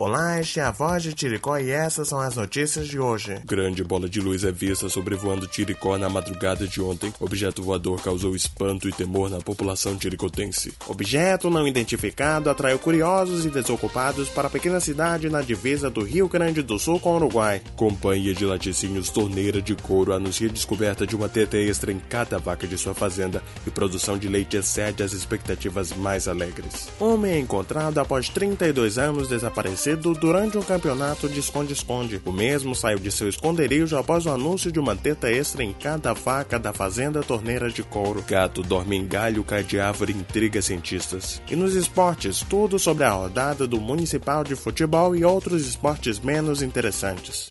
Olá, este é a voz de Tiricó e essas são as notícias de hoje. Grande bola de luz é vista sobrevoando Tiricó na madrugada de ontem. Objeto voador causou espanto e temor na população tiricotense. Objeto não identificado atraiu curiosos e desocupados para a pequena cidade na divisa do Rio Grande do Sul com o Uruguai. Companhia de laticínios Torneira de Couro anuncia descoberta de uma teta extra em cada vaca de sua fazenda e produção de leite excede as expectativas mais alegres. Homem é encontrado após 32 anos desaparecido durante um campeonato de esconde-esconde. O mesmo saiu de seu esconderijo após o anúncio de uma teta extra em cada vaca da fazenda torneira de couro. Gato dorme em galho, cai de árvore, intriga cientistas. E nos esportes, tudo sobre a rodada do Municipal de Futebol e outros esportes menos interessantes.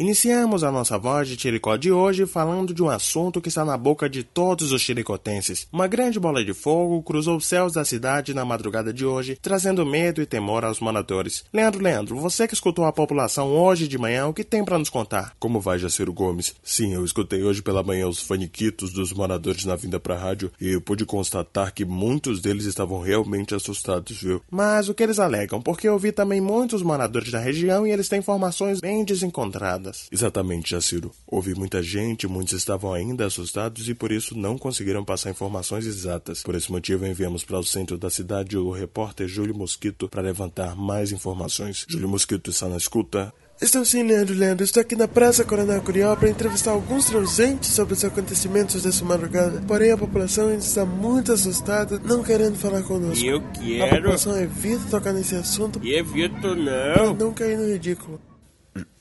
Iniciamos a nossa voz de Chiricó de hoje falando de um assunto que está na boca de todos os chiricotenses. Uma grande bola de fogo cruzou os céus da cidade na madrugada de hoje, trazendo medo e temor aos moradores. Leandro, Leandro, você que escutou a população hoje de manhã, o que tem para nos contar? Como vai, Jaciro Gomes? Sim, eu escutei hoje pela manhã os faniquitos dos moradores na vinda pra rádio e pude constatar que muitos deles estavam realmente assustados, viu? Mas o que eles alegam? Porque eu vi também muitos moradores da região e eles têm informações bem desencontradas. Exatamente, Jaciro. Houve muita gente, muitos estavam ainda assustados e por isso não conseguiram passar informações exatas. Por esse motivo, enviamos para o centro da cidade o repórter Júlio Mosquito para levantar mais informações. Júlio Mosquito está na escuta. Estou sim, Leandro Leandro. Estou aqui na Praça Coronel Curió para entrevistar alguns ausentes sobre os acontecimentos dessa madrugada. Porém, a população ainda está muito assustada, não querendo falar conosco. Eu quero. A população evita tocar nesse assunto. E evito não. Para não cair no ridículo.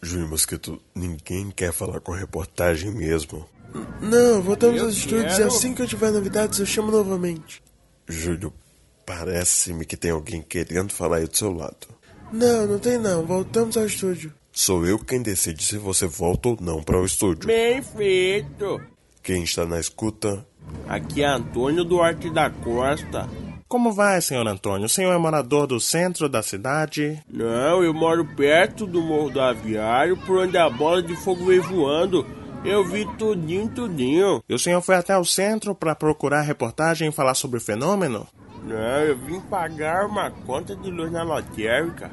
Júlio Mosquito, ninguém quer falar com reportagem mesmo. Não, voltamos Eu aos estúdios e assim que eu tiver novidades eu chamo novamente. Júlio, parece-me que tem alguém querendo falar aí do seu lado. Não, não tem não. Voltamos ao estúdio. Sou eu quem decide se você volta ou não para o estúdio. Bem feito. Quem está na escuta Aqui é Antônio Duarte da Costa. Como vai, senhor Antônio? O senhor é morador do centro da cidade? Não, eu moro perto do Morro do Aviário, por onde a bola de fogo veio voando. Eu vi tudinho, tudinho. E o senhor foi até o centro para procurar reportagem e falar sobre o fenômeno? Não, eu vim pagar uma conta de luz na lotérica.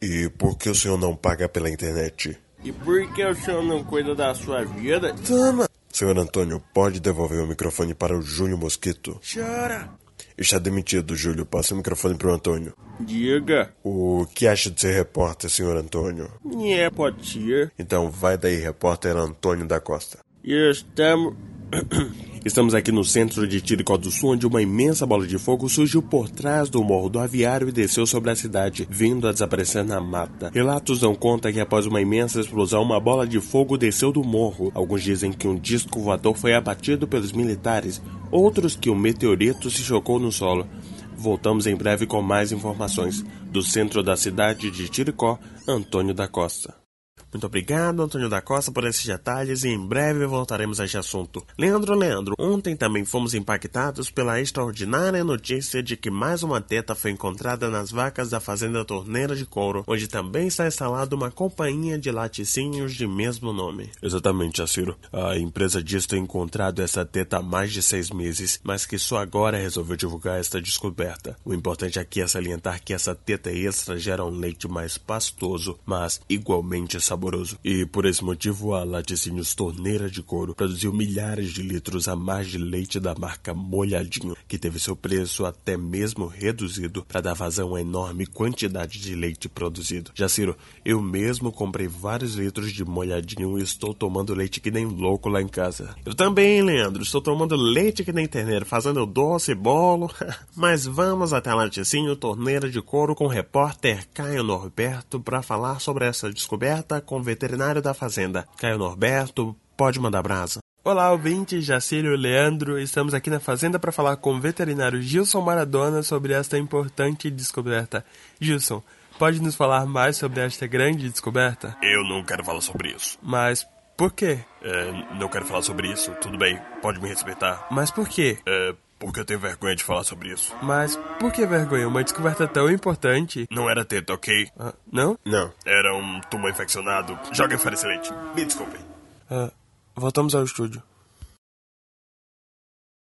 E por que o senhor não paga pela internet? E por que o senhor não cuida da sua vida? Toma! Senhor Antônio, pode devolver o microfone para o Júlio Mosquito? Chora! Está demitido, Júlio. Passa o microfone para o Antônio. Diga. O que acha de ser repórter, senhor Antônio? É, pode ser. Então vai daí, repórter Antônio da Costa. Estamos... Estamos aqui no centro de Tiricó do Sul, onde uma imensa bola de fogo surgiu por trás do morro do aviário e desceu sobre a cidade, vindo a desaparecer na mata. Relatos dão conta que após uma imensa explosão, uma bola de fogo desceu do morro. Alguns dizem que um disco voador foi abatido pelos militares, outros que um meteorito se chocou no solo. Voltamos em breve com mais informações. Do centro da cidade de Tiricó, Antônio da Costa. Muito obrigado, Antônio da Costa, por esses detalhes e em breve voltaremos a este assunto. Leandro, Leandro, ontem também fomos impactados pela extraordinária notícia de que mais uma teta foi encontrada nas vacas da Fazenda Torneira de Couro, onde também está instalada uma companhia de laticínios de mesmo nome. Exatamente, Jaciro. A empresa diz ter encontrado essa teta há mais de seis meses, mas que só agora resolveu divulgar esta descoberta. O importante aqui é salientar que essa teta extra gera um leite mais pastoso, mas igualmente saboroso. E por esse motivo, a Laticínios Torneira de Couro produziu milhares de litros a mais de leite da marca Molhadinho, que teve seu preço até mesmo reduzido para dar vazão à enorme quantidade de leite produzido. Jaciro, eu mesmo comprei vários litros de Molhadinho e estou tomando leite que nem louco lá em casa. Eu também, Leandro, estou tomando leite que nem terneiro, fazendo doce, bolo. Mas vamos até a Laticínio Torneira de Couro com o repórter Caio Norberto para falar sobre essa descoberta com o veterinário da fazenda. Caio Norberto, pode mandar brasa. Olá, ouvintes, Jacílio Leandro. Estamos aqui na fazenda para falar com o veterinário Gilson Maradona sobre esta importante descoberta. Gilson, pode nos falar mais sobre esta grande descoberta? Eu não quero falar sobre isso. Mas por quê? É, não quero falar sobre isso. Tudo bem, pode me respeitar. Mas por quê? É, porque eu tenho vergonha de falar sobre isso. Mas por que vergonha? Uma descoberta tão importante. Não era teta, ok? Ah, não? Não. Era um tumor infeccionado. Joga fora esse leite. Me desculpem. Ah, voltamos ao estúdio.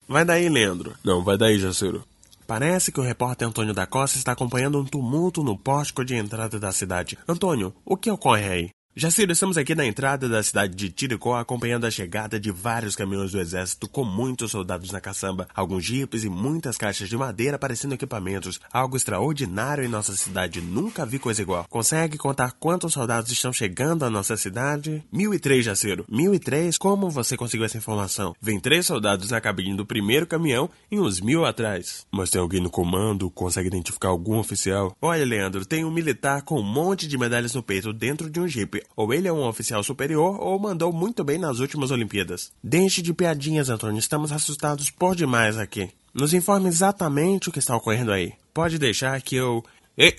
Vai daí, Leandro. Não, vai daí, Jaciro. Parece que o repórter Antônio da Costa está acompanhando um tumulto no pórtico de entrada da cidade. Antônio, o que ocorre aí? Jaciro, estamos aqui na entrada da cidade de Tiricó acompanhando a chegada de vários caminhões do exército com muitos soldados na caçamba, alguns jipes e muitas caixas de madeira parecendo equipamentos. Algo extraordinário em nossa cidade, nunca vi coisa igual. Consegue contar quantos soldados estão chegando à nossa cidade? Mil e três, Jaciro. Mil e três? Como você conseguiu essa informação? Vem três soldados na cabine do primeiro caminhão e uns mil atrás. Mas tem alguém no comando? Consegue identificar algum oficial? Olha, Leandro, tem um militar com um monte de medalhas no peito dentro de um jipe ou ele é um oficial superior ou mandou muito bem nas últimas Olimpíadas. Deixe de piadinhas, Antônio. Estamos assustados por demais aqui. Nos informe exatamente o que está ocorrendo aí. Pode deixar que eu. Ei!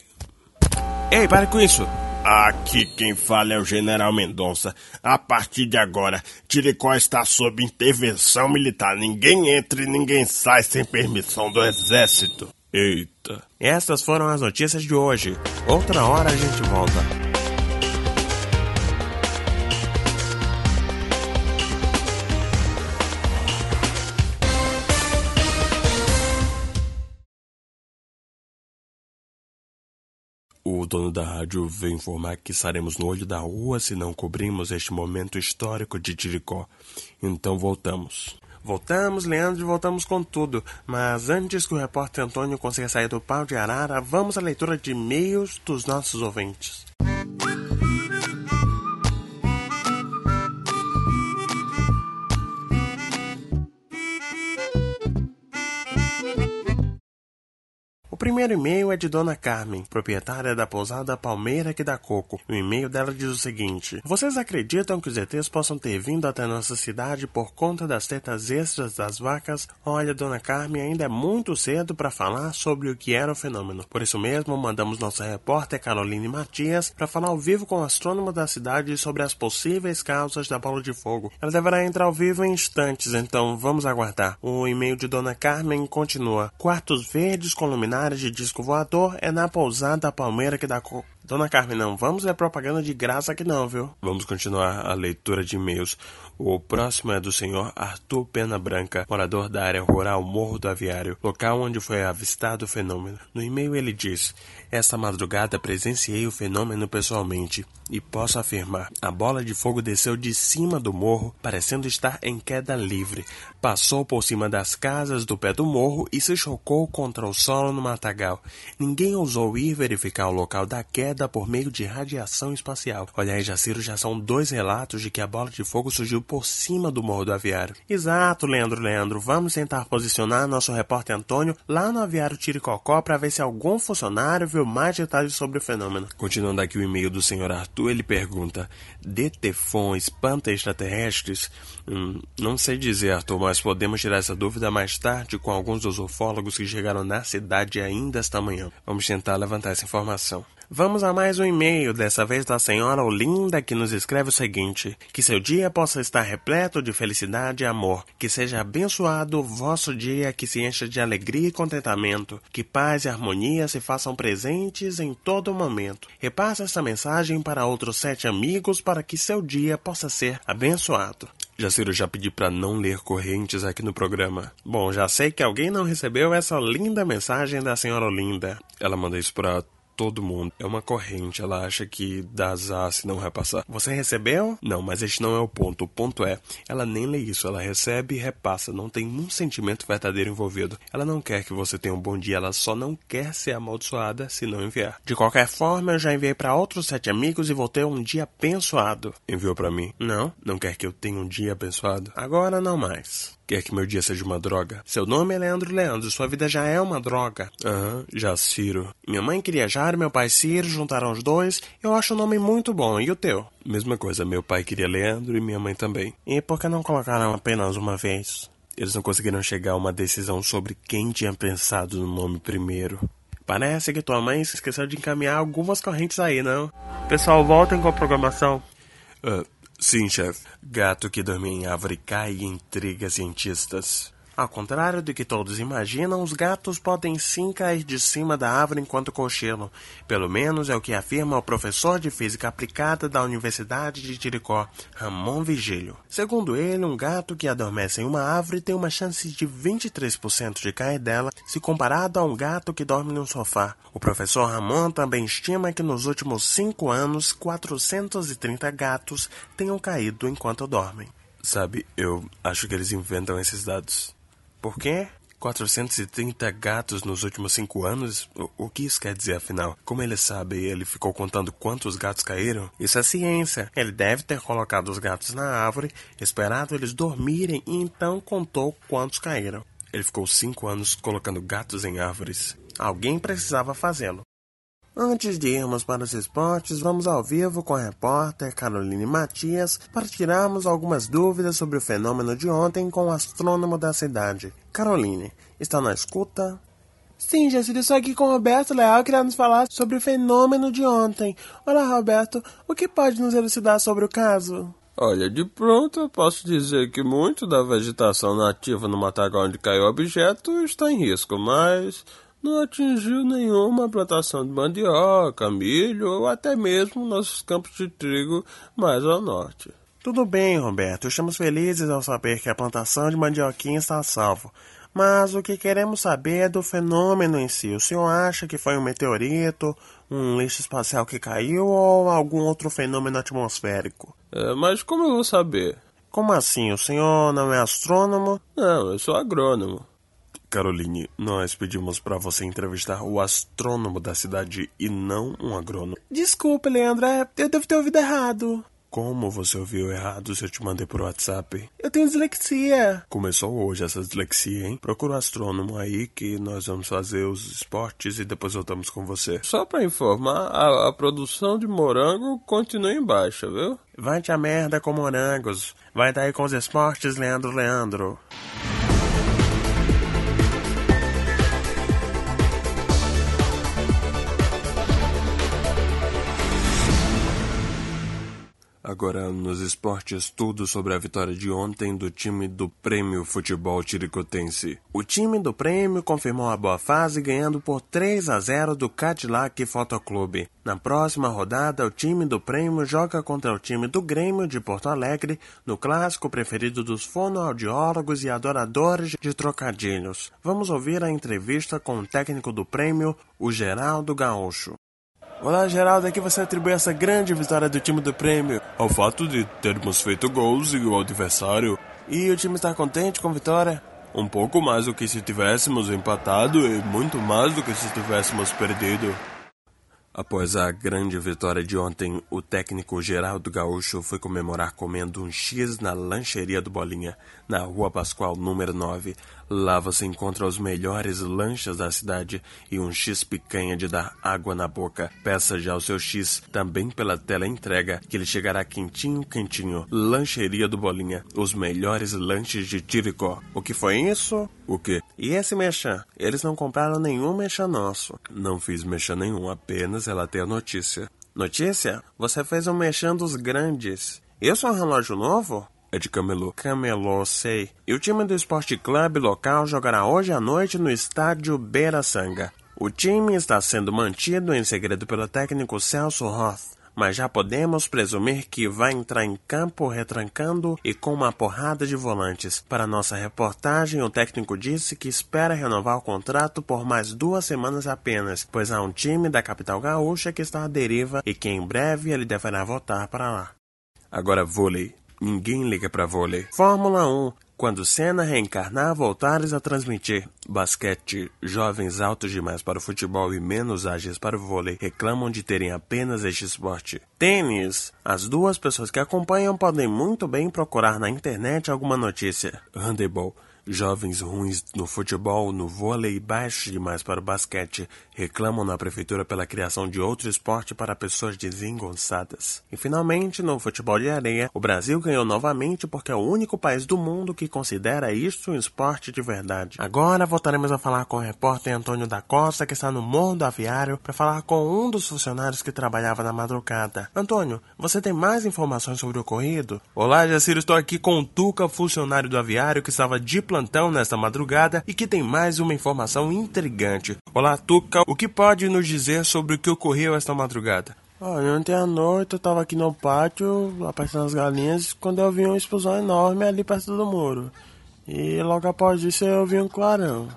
Ei, pare com isso! Aqui quem fala é o General Mendonça. A partir de agora, Tiricó está sob intervenção militar. Ninguém entra e ninguém sai sem permissão do Exército. Eita. Essas foram as notícias de hoje. Outra hora a gente volta. O dono da rádio veio informar que estaremos no olho da rua se não cobrimos este momento histórico de Tiricó. Então voltamos. Voltamos, Leandro, e voltamos com tudo. Mas antes que o repórter Antônio consiga sair do pau de arara, vamos à leitura de e-mails dos nossos ouvintes. Primeiro e-mail é de Dona Carmen, proprietária da pousada Palmeira que dá coco. O e-mail dela diz o seguinte: Vocês acreditam que os ETs possam ter vindo até nossa cidade por conta das tetas extras das vacas? Olha, Dona Carmen, ainda é muito cedo para falar sobre o que era o fenômeno. Por isso mesmo, mandamos nossa repórter Caroline Matias para falar ao vivo com o astrônomo da cidade sobre as possíveis causas da bola de fogo. Ela deverá entrar ao vivo em instantes, então vamos aguardar. O e-mail de Dona Carmen continua: Quartos verdes com luminárias de disco voador é na pousada Palmeira que dá co... Dona Carmen, não vamos ver propaganda de graça aqui não, viu? Vamos continuar a leitura de e-mails. O próximo é do senhor Arthur Pena Branca, morador da área rural Morro do Aviário, local onde foi avistado o fenômeno. No e-mail ele diz: Esta madrugada presenciei o fenômeno pessoalmente e posso afirmar: a bola de fogo desceu de cima do morro, parecendo estar em queda livre. Passou por cima das casas do pé do morro e se chocou contra o solo no matagal. Ninguém ousou ir verificar o local da queda por meio de radiação espacial. Olha aí, Jaciro, já são dois relatos de que a bola de fogo surgiu por cima do morro do aviário. Exato, Leandro Leandro. Vamos tentar posicionar nosso repórter Antônio lá no aviário Tiricocó para ver se algum funcionário viu mais detalhes sobre o fenômeno. Continuando aqui o e-mail do senhor Arthur, ele pergunta: Detefon espanta extraterrestres? Hum, não sei dizer, Arthur, mas podemos tirar essa dúvida mais tarde com alguns dos ufólogos que chegaram na cidade ainda esta manhã. Vamos tentar levantar essa informação. Vamos a mais um e-mail, dessa vez da senhora Olinda, que nos escreve o seguinte: Que seu dia possa estar repleto de felicidade e amor. Que seja abençoado o vosso dia, que se encha de alegria e contentamento. Que paz e harmonia se façam presentes em todo momento. Repasse esta mensagem para outros sete amigos para que seu dia possa ser abençoado. Jaciro, já pedi para não ler correntes aqui no programa. Bom, já sei que alguém não recebeu essa linda mensagem da senhora Olinda. Ela manda isso para todo mundo. É uma corrente, ela acha que dá azar se não repassar. Você recebeu? Não, mas este não é o ponto. O ponto é, ela nem lê isso, ela recebe e repassa, não tem um sentimento verdadeiro envolvido. Ela não quer que você tenha um bom dia, ela só não quer ser amaldiçoada se não enviar. De qualquer forma, eu já enviei para outros sete amigos e vou ter um dia abençoado. Enviou para mim? Não. Não quer que eu tenha um dia abençoado? Agora não mais. Quer que meu dia seja uma droga? Seu nome é Leandro Leandro, sua vida já é uma droga. Aham, uhum, Ciro. Minha mãe queria Jairo, meu pai Ciro, juntaram os dois. Eu acho o nome muito bom. E o teu? Mesma coisa, meu pai queria Leandro e minha mãe também. E por que não colocaram apenas uma vez? Eles não conseguiram chegar a uma decisão sobre quem tinha pensado no nome primeiro. Parece que tua mãe se esqueceu de encaminhar algumas correntes aí, não? Pessoal, voltem com a programação. Uh, sim, chefe. Gato que dorme em árvore cai e intriga cientistas. Ao contrário do que todos imaginam, os gatos podem sim cair de cima da árvore enquanto cochilam. Pelo menos é o que afirma o professor de física aplicada da Universidade de Jericó, Ramon Vigílio. Segundo ele, um gato que adormece em uma árvore tem uma chance de 23% de cair dela, se comparado a um gato que dorme num sofá. O professor Ramon também estima que nos últimos cinco anos, 430 gatos tenham caído enquanto dormem. Sabe, eu acho que eles inventam esses dados. Por quê? 430 gatos nos últimos cinco anos? O, o, que isso quer dizer, afinal? Como ele sabe, ele ficou contando quantos gatos caíram? Isso é ciência. Ele deve ter colocado os gatos na árvore, esperado eles dormirem e então contou quantos caíram. Ele ficou cinco anos colocando gatos em árvores. Alguém precisava fazê-lo. Antes de irmos para os esportes, vamos ao vivo com a repórter Caroline Matias para tirarmos algumas dúvidas sobre o fenômeno de ontem com o astrônomo da cidade. Caroline, está na escuta? Sim, Jacílio, estou aqui com o Roberto Leal, querendo nos falar sobre o fenômeno de ontem. Olá, Roberto, o que pode nos elucidar sobre o caso? Olha, de pronto eu posso dizer que muito da vegetação nativa no matagal onde caiu o objeto está em risco, mas não atingiu nenhuma plantação de mandioca, milho ou até mesmo nossos campos de trigo mais ao norte. Tudo bem, Roberto. Estamos felizes ao saber que a plantação de mandioquinha está a salvo. Mas o que queremos saber é do fenômeno em si. O senhor acha que foi um meteorito, um lixo espacial que caiu ou algum outro fenômeno atmosférico? É, mas como eu vou saber? Como assim? O senhor não é astrônomo? Não, eu sou agrônomo. Caroline, nós pedimos para você entrevistar o astrônomo da cidade e não um agrônomo. Desculpe, Leandro, é, eu devo ter ouvido errado. Como você ouviu errado se eu te mandei por WhatsApp? Eu tenho dislexia. Começou hoje essa dislexia, hein? Procura o um astrônomo aí que nós vamos fazer os esportes e depois voltamos com você. Só para informar, a, a, produção de morango continua em baixa, viu? Vai te a merda com morangos. Vai daí com os esportes, Leandro Leandro. Agora, nos esportes, tudo sobre a vitória de ontem do time do Prêmio Futebol Tiricotense. O time do Prêmio confirmou a boa fase ganhando por 3 a 0 do Cadillac Fotoclube. Na próxima rodada, o time do Prêmio joga contra o time do Grêmio de Porto Alegre no clássico preferido dos fonoaudiólogos e adoradores de trocadilhos. Vamos ouvir a entrevista com o técnico do Prêmio, o Geraldo Gaúcho. Olá, Geraldo. Aqui você atribui essa grande vitória do time do prêmio ao fato de termos feito gols e o adversário. E o time está contente com a vitória? Um pouco mais do que se tivéssemos empatado e muito mais do que se tivéssemos perdido. Após a grande vitória de ontem, o técnico Geraldo Gaúcho foi comemorar comendo um X na lancheria do Bolinha, na Rua Pascoal, número 9. Lá você encontra os melhores lanches da cidade e um X picanha de dar água na boca. Peça já o seu X também pela tela entrega, que ele chegará quentinho, quentinho. Lancheria do Bolinha, os melhores lanches de Tiricó. O que foi isso? O que? E esse mexã? Eles não compraram nenhum mexã nosso. Não fiz mexã nenhum, apenas ela tem a notícia. Notícia? Você fez um mexã dos grandes. Isso é um relógio novo? É de camelô. Camelô, sei. E o time do Esporte Clube local jogará hoje à noite no estádio Beira Sanga. O time está sendo mantido em segredo pelo técnico Celso Roth mas já podemos presumir que vai entrar em campo retrancando e com uma porrada de volantes. Para nossa reportagem, o técnico disse que espera renovar o contrato por mais duas semanas apenas, pois há um time da capital gaúcha que está à deriva e que em breve ele deverá voltar para lá. Agora vôlei. Ninguém liga para vôlei. Fórmula 1. Quando Senna reencarnar, voltares a transmitir. Basquete. Jovens altos demais para o futebol e menos ágeis para o vôlei reclamam de terem apenas este esporte. Tênis. As duas pessoas que acompanham podem muito bem procurar na internet alguma notícia. Handebol. Jovens ruins no futebol, no vôlei baixos demais para o basquete reclamam na prefeitura pela criação de outro esporte para pessoas desengonçadas. E finalmente, no futebol de areia, o Brasil ganhou novamente porque é o único país do mundo que considera isso um esporte de verdade. Agora voltaremos a falar com o repórter Antônio da Costa, que está no Morro do Aviário, para falar com um dos funcionários que trabalhava na madrugada. Antônio, você tem mais informações sobre o ocorrido? Olá, Jaciro, estou aqui com o Tuca, funcionário do aviário que estava de plantão plantão nesta madrugada e que tem mais uma informação intrigante. Olá, Tuca, o que pode nos dizer sobre o que ocorreu esta madrugada? Olha, ontem à noite eu tava aqui no pátio, apertando as galinhas, quando eu vi uma explosão enorme ali perto do muro. E logo após isso eu vi um clarão.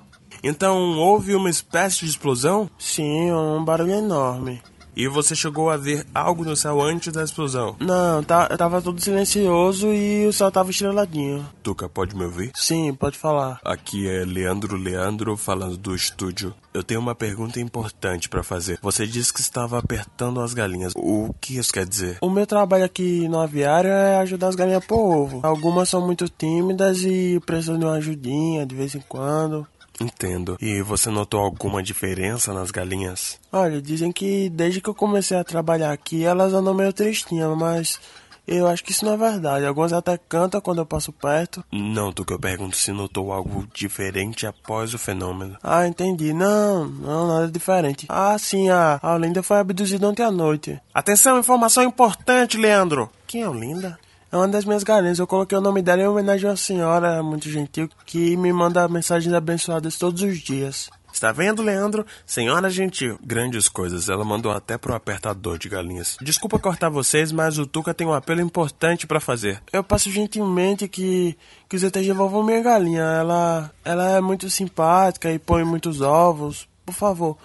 Então houve uma espécie de explosão? Sim, um barulho enorme. E você chegou a ver algo no céu antes da explosão? Não, tá, tava tudo silencioso e o céu tava estreladinho. Tuca, pode me ouvir? Sim, pode falar. Aqui é Leandro Leandro falando do estúdio. Eu tenho uma pergunta importante para fazer. Você disse que estava apertando as galinhas. O que isso quer dizer? O meu trabalho aqui no aviário é ajudar as galinhas por ovo. Algumas são muito tímidas e precisam de uma ajudinha de vez em quando. Entendo. E você notou alguma diferença nas galinhas? Olha, dizem que desde que eu comecei a trabalhar aqui, elas andam meio tristinhas, mas eu acho que isso não é verdade. Algumas até cantam quando eu passo perto. Não, tu que eu pergunto se notou algo diferente após o fenômeno. Ah, entendi. Não, não, nada diferente. Ah, sim, a, a Olinda foi abduzida ontem à noite. Atenção, informação importante, Leandro. Quem é Olinda? É uma das minhas galinhas. Eu coloquei o nome dela em homenagem a uma senhora muito gentil que me manda mensagens abençoadas todos os dias. Está vendo, Leandro? Senhora gentil. Grandes coisas. Ela mandou até pro apertador de galinhas. Desculpa cortar vocês, mas o Tuca tem um apelo importante para fazer. Eu passo gentilmente que, que os ETs devolvam minha galinha. Ela, ela é muito simpática e põe muitos ovos. Por favor,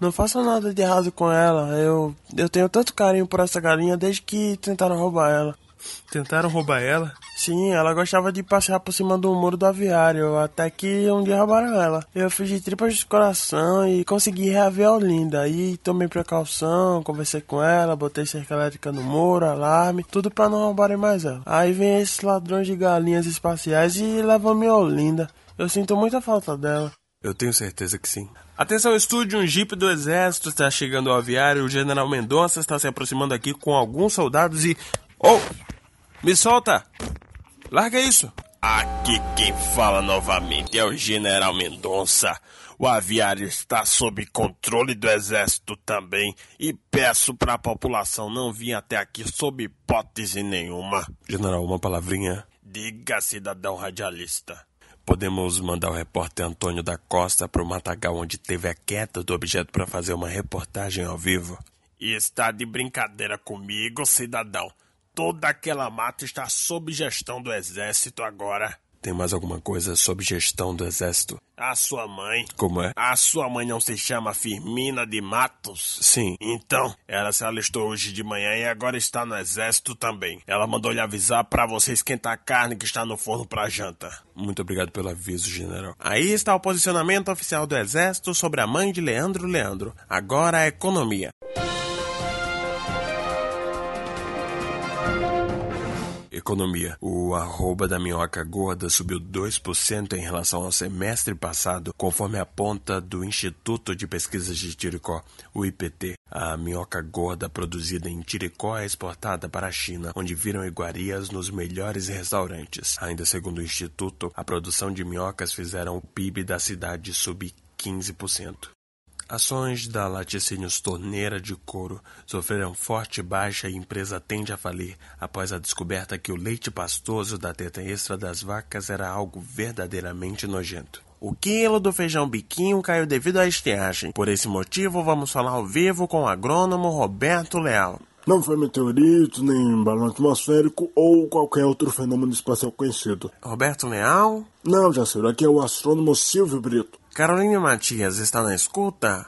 não faça nada de errado com ela. Eu, eu tenho tanto carinho por essa galinha desde que tentaram roubar ela. Tentaram roubar ela? Sim, ela gostava de passear por cima do muro do aviário, até que um dia roubaram ela. Eu fiz de tripas de coração e consegui reaver a Olinda. Aí tomei precaução, conversei com ela, botei cerca elétrica no muro, alarme, tudo para não roubarem mais ela. Aí vem esses ladrões de galinhas espaciais e levam minha Olinda. Eu sinto muita falta dela. Eu tenho certeza que sim. Atenção, estúdio, um jipe do exército está chegando ao aviário. O general Mendonça está se aproximando aqui com alguns soldados e... Oh! Me solta! Larga isso! Aqui quem fala novamente é o General Mendonça. O aviário está sob controle do exército também e peço para a população não vir até aqui sob hipótese nenhuma. General, uma palavrinha. Diga, cidadão radialista. Podemos mandar o repórter Antônio da Costa para o matagal onde teve a queda do objeto para fazer uma reportagem ao vivo? E está de brincadeira comigo, cidadão. Toda aquela mata está sob gestão do exército agora. Tem mais alguma coisa sob gestão do exército? A sua mãe. Como é? A sua mãe não se chama Firmina de Matos? Sim. Então, ela se alistou hoje de manhã e agora está no exército também. Ela mandou lhe avisar para você esquentar a carne que está no forno para janta. Muito obrigado pelo aviso, general. Aí está o posicionamento oficial do exército sobre a mãe de Leandro Leandro. Agora a economia. Economia. O arroba da minhoca gorda subiu 2% em relação ao semestre passado, conforme aponta do Instituto de Pesquisas de Tiricó, o IPT. A minhoca gorda produzida em Tiricó é exportada para a China, onde viram iguarias nos melhores restaurantes. Ainda segundo o Instituto, a produção de minhocas fizeram o PIB da cidade subir 15%. Ações da Laticínios Torneira de Couro sofreram forte baixa e a empresa tende a falir após a descoberta que o leite pastoso da teta extra das vacas era algo verdadeiramente nojento. O quilo do feijão biquinho caiu devido à estiagem. Por esse motivo, vamos falar ao vivo com o agrônomo Roberto Leal. Não foi meteorito, nem balão atmosférico ou qualquer outro fenômeno espacial conhecido. Roberto Leal? Não, Jaciro, aqui é o astrônomo Silvio Brito. Carolina Matias está na escuta?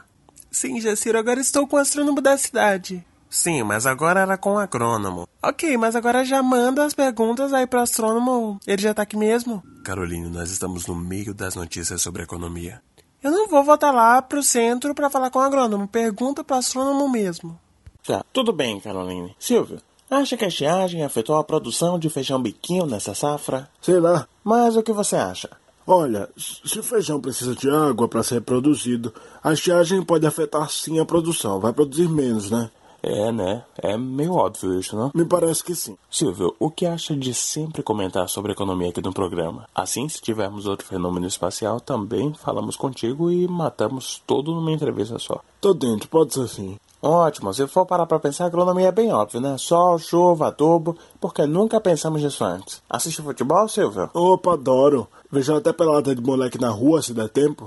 Sim, Jaciro, agora estou com o astrônomo da cidade. Sim, mas agora era com o agrônomo. Ok, mas agora já manda as perguntas aí pro astrônomo. Ele já tá aqui mesmo? Caroline, nós estamos no meio das notícias sobre economia. Eu não vou voltar lá pro centro para falar com o agrônomo. Pergunta pro astrônomo mesmo. Tá, tudo bem, Caroline. Silvio, acha que a estiagem afetou a produção de feijão biquinho nessa safra? Sei lá. Mas o que você acha? Olha, se o feijão precisa de água para ser produzido, a estiagem pode afetar sim a produção. Vai produzir menos, né? É, né? É meio óbvio isso, não? Me parece que sim. Silvio, o que acha de sempre comentar sobre economia aqui no programa? Assim, se tivermos outro fenômeno espacial, também falamos contigo e matamos todo numa entrevista só. Tô dentro, pode ser sim. Ótimo, se for parar pra pensar, a agronomia é bem óbvio, né? Sol, chuva, adubo, porque nunca pensamos nisso antes. Assiste futebol, Silvio? Opa, adoro. Vejo até pelada de moleque na rua, se der tempo.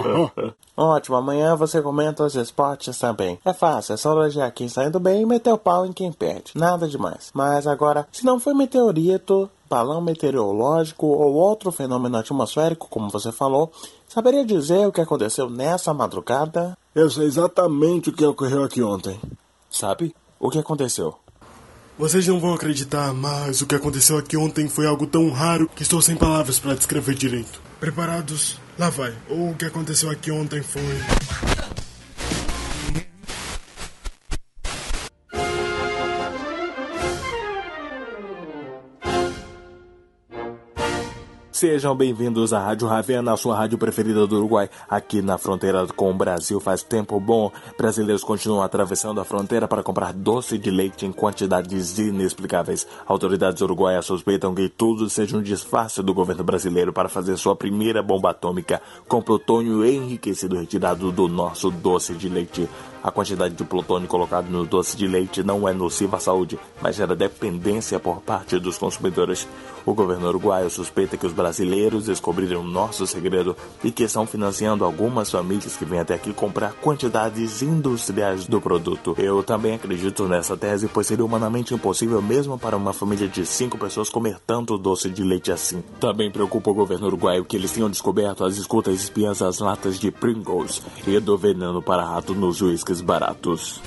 Ótimo, amanhã você comenta os esportes também. É fácil, é só elogiar quem está indo bem e meter o pau em quem perde. Nada demais. Mas agora, se não foi meteorito, balão meteorológico ou outro fenômeno atmosférico, como você falou, saberia dizer o que aconteceu nessa madrugada? Eu sei exatamente o que ocorreu aqui ontem. Sabe? O que aconteceu? Vocês não vão acreditar, mas o que aconteceu aqui ontem foi algo tão raro que estou sem palavras para descrever direito. Preparados? Lá vai. O que aconteceu aqui ontem foi. Sejam bem-vindos à Rádio Ravena, a sua rádio preferida do Uruguai. Aqui na fronteira com o Brasil faz tempo bom. Brasileiros continuam atravessando a fronteira para comprar doce de leite em quantidades inexplicáveis. Autoridades uruguaias suspeitam que tudo seja um disfarce do governo brasileiro para fazer sua primeira bomba atômica com plutônio enriquecido retirado do nosso doce de leite. A quantidade de plutônio colocado no doce de leite não é nociva à saúde, mas gera dependência por parte dos consumidores. O governo uruguaio suspeita que os brasileiros descobriram nosso segredo e que estão financiando algumas famílias que vêm até aqui comprar quantidades industriais do produto. Eu também acredito nessa tese, pois seria humanamente impossível mesmo para uma família de cinco pessoas comer tanto doce de leite assim. Também preocupa o governo uruguaio que eles tenham descoberto as escutas espiãs das latas de Pringles e do veneno para rato nos uísques baratos.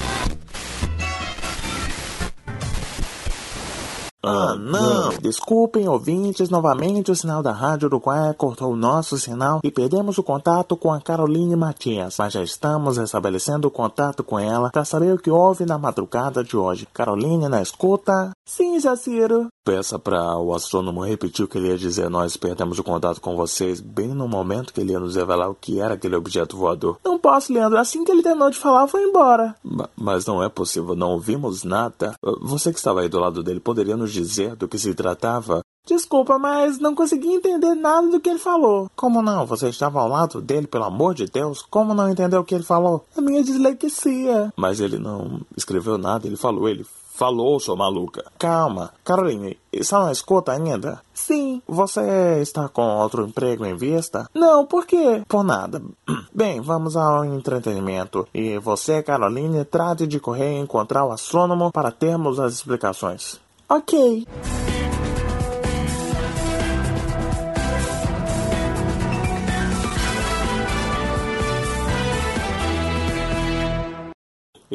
Ah, não! Desculpem, ouvintes, novamente o sinal da Rádio Uruguai cortou o nosso sinal e perdemos o contato com a Caroline Matias, mas já estamos estabelecendo o contato com ela para saber o que houve na madrugada de hoje. Caroline, na escuta? Sim, Jaciro. Peça para o astrônomo repetir o que ele ia dizer. Nós perdemos o contato com vocês bem no momento que ele ia nos revelar o que era aquele objeto voador. Não posso, Leandro. Assim que ele terminou de falar, foi embora. mas não é possível. Não ouvimos nada. Você que estava aí do lado dele poderia nos dizer do que se tratava? Desculpa, mas não consegui entender nada do que ele falou. Como não? Você estava ao lado dele, pelo amor de Deus? Como não entendeu o que ele falou? A minha dislexia. Mas ele não escreveu nada, ele falou, ele falou, sua maluca. Calma, Caroline, isso não escuta ainda? Sim. Você está com outro emprego em vista? Não, por quê? Por nada. Bem, vamos ao entretenimento. E você, Caroline, trate de correr e encontrar o astrônomo para termos as explicações. Ok.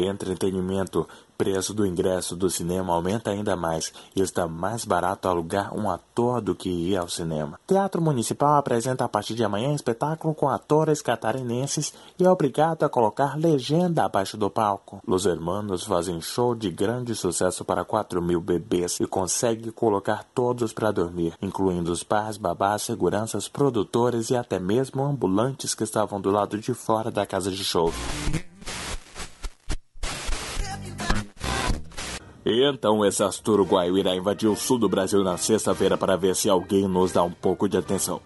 Entretenimento preço do ingresso do cinema aumenta ainda mais e está mais barato alugar um ator do que ir ao cinema. Teatro Municipal apresenta a partir de amanhã espetáculo com atores catarinenses e é obrigado a colocar legenda abaixo do palco. Los Hermanos fazem show de grande sucesso para 4 mil bebês e consegue colocar todos para dormir, incluindo os pais, babás, seguranças, produtores e até mesmo ambulantes que estavam do lado de fora da casa de show. Então o exército uruguaio irá invadir o sul do Brasil na sexta-feira para ver se alguém nos dá um pouco de atenção.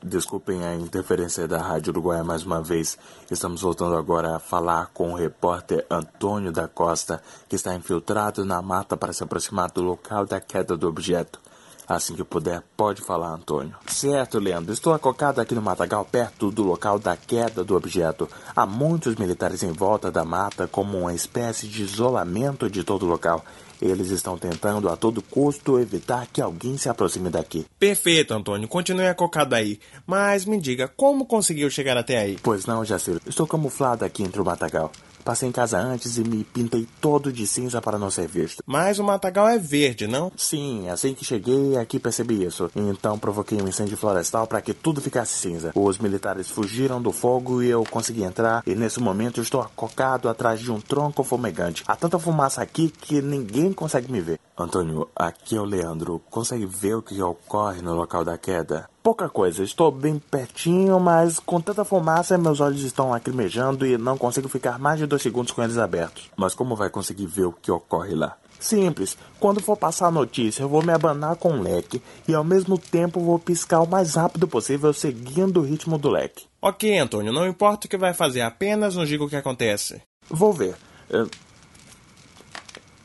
Desculpem a interferência da Rádio Uruguaia mais uma vez. Estamos voltando agora a falar com o repórter Antônio da Costa, que está infiltrado na mata para se aproximar do local da queda do objeto. Assim que puder, pode falar, Antônio. Certo, Leandro. Estou acocado aqui no matagal, perto do local da queda do objeto. Há muitos militares em volta da mata, como uma espécie de isolamento de todo o local. Eles estão tentando a todo custo evitar que alguém se aproxime daqui. Perfeito, Antônio. Continue acocado aí. Mas me diga, como conseguiu chegar até aí? Pois não, Jaciro. Estou camuflado aqui entre o matagal. Passei em casa antes e me pintei todo de cinza para não ser visto. Mas o matagal é verde, não? Sim, assim que cheguei aqui percebi isso. Então provoquei um incêndio florestal para que tudo ficasse cinza. Os militares fugiram do fogo e eu consegui entrar. E nesse momento estou acocado atrás de um tronco fumegante. Há tanta fumaça aqui que ninguém consegue me ver. Antônio, aqui é o Leandro. Consegue ver o que ocorre no local da queda? Pouca coisa, estou bem pertinho, mas com tanta fumaça meus olhos estão lacrimejando e não consigo ficar mais de dois segundos com eles abertos. Mas como vai conseguir ver o que ocorre lá? Simples. Quando for passar a notícia, eu vou me abanar com o leque e ao mesmo tempo vou piscar o mais rápido possível seguindo o ritmo do leque. Ok, Antônio, não importa o que vai fazer, apenas nos diga o que acontece. Vou ver. Uh...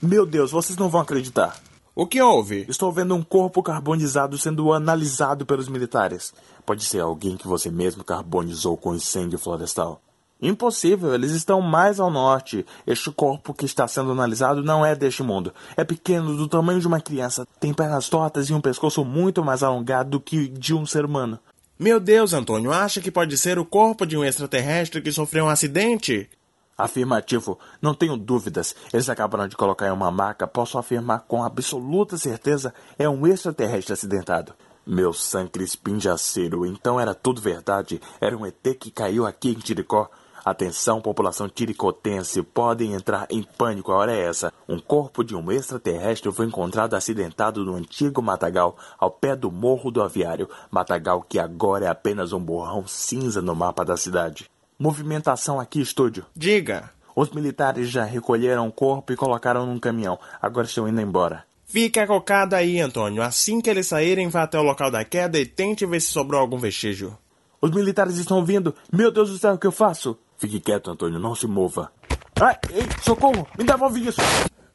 Meu Deus, vocês não vão acreditar. O que houve? Estou vendo um corpo carbonizado sendo analisado pelos militares. Pode ser alguém que você mesmo carbonizou com incêndio florestal. Impossível, eles estão mais ao norte. Este corpo que está sendo analisado não é deste mundo. É pequeno, do tamanho de uma criança, tem pernas tortas e um pescoço muito mais alongado do que de um ser humano. Meu Deus, Antônio, acha que pode ser o corpo de um extraterrestre que sofreu um acidente? Afirmativo, não tenho dúvidas. Eles acabaram de colocar em uma maca, posso afirmar com absoluta certeza, é um extraterrestre acidentado. Meu sangue espinjaceiro, então era tudo verdade. Era um ET que caiu aqui em Tiricó. Atenção, população tiricotense, podem entrar em pânico, a hora é essa. Um corpo de um extraterrestre foi encontrado acidentado no antigo matagal, ao pé do Morro do Aviário. Matagal que agora é apenas um borrão cinza no mapa da cidade. Movimentação aqui, estúdio. Diga. Os militares já recolheram o corpo e colocaram num caminhão. Agora estão indo embora. Fique acocado aí, Antônio. Assim que eles saírem, vá até o local da queda e tente ver se sobrou algum vestígio. Os militares estão vindo. Meu Deus do céu, o que eu faço? Fique quieto, Antônio, não se mova. Ai, ei, socorro! Me devolve isso!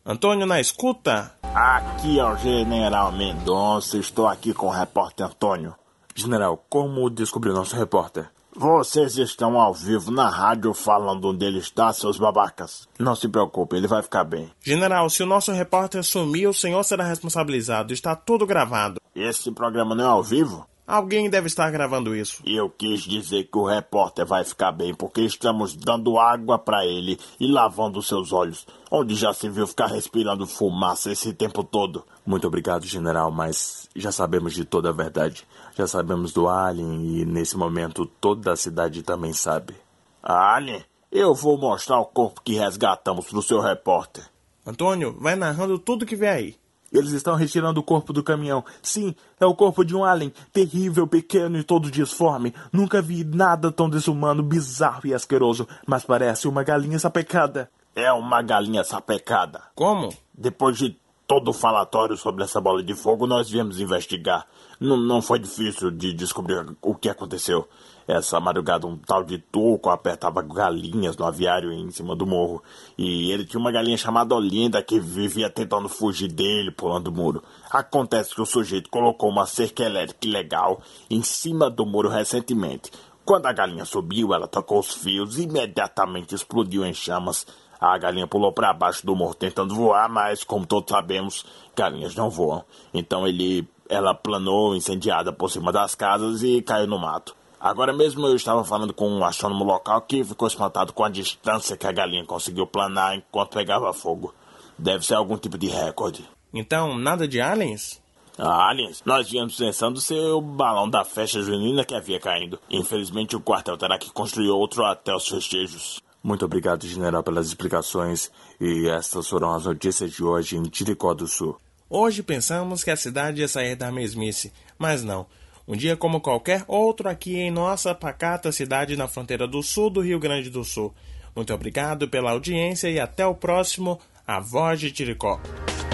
Antônio, na escuta? Aqui é o General Mendonça, estou aqui com o repórter Antônio. General, como descobriu nosso repórter? Vocês estão ao vivo na rádio falando onde ele está, seus babacas. Não se preocupe, ele vai ficar bem. General, se o nosso repórter sumir, o senhor será responsabilizado. Está tudo gravado. Esse programa não é ao vivo? Alguém deve estar gravando isso. Eu quis dizer que o repórter vai ficar bem porque estamos dando água para ele e lavando seus olhos, onde já se viu ficar respirando fumaça esse tempo todo. Muito obrigado, general, mas já sabemos de toda a verdade. Já sabemos do Alien e nesse momento toda a cidade também sabe. Alien? Eu vou mostrar o corpo que resgatamos pro seu repórter. Antônio, vai narrando tudo que vê aí. Eles estão retirando o corpo do caminhão. Sim, é o corpo de um alien, terrível, pequeno e todo disforme. Nunca vi nada tão desumano, bizarro e asqueroso, mas parece uma galinha sapecada. É uma galinha sapecada. Como? Depois de todo o falatório sobre essa bola de fogo, nós viemos investigar. Não, não foi difícil de descobrir o que aconteceu. Essa madrugada, um tal de Toco apertava galinhas no aviário em cima do morro. E ele tinha uma galinha chamada Olinda que vivia tentando fugir dele, pulando o muro. Acontece que o sujeito colocou uma cerca elétrica ilegal em cima do muro recentemente. Quando a galinha subiu, ela tocou os fios e imediatamente explodiu em chamas. A galinha pulou para baixo do morro tentando voar, mas, como todos sabemos, galinhas não voam. Então ele, ela planou incendiada por cima das casas e caiu no mato. Agora mesmo eu estava falando com um astrônomo local que ficou espantado com a distância que a galinha conseguiu planar enquanto pegava fogo. Deve ser algum tipo de recorde. Então, nada de aliens? aliens? Nós viemos pensando ser o balão da festa junina que havia caindo. Infelizmente, o quartel terá que construir outro até os festejos. Muito obrigado, general, pelas explicações. E estas foram as notícias de hoje em Tiricó do Sul. Hoje pensamos que a cidade ia sair da mesmice, mas não. Um dia como qualquer outro aqui em nossa pacata cidade na fronteira do sul do Rio Grande do Sul. Muito obrigado pela audiência e até o próximo A Voz de Tiricó.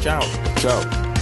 Tchau. Tchau.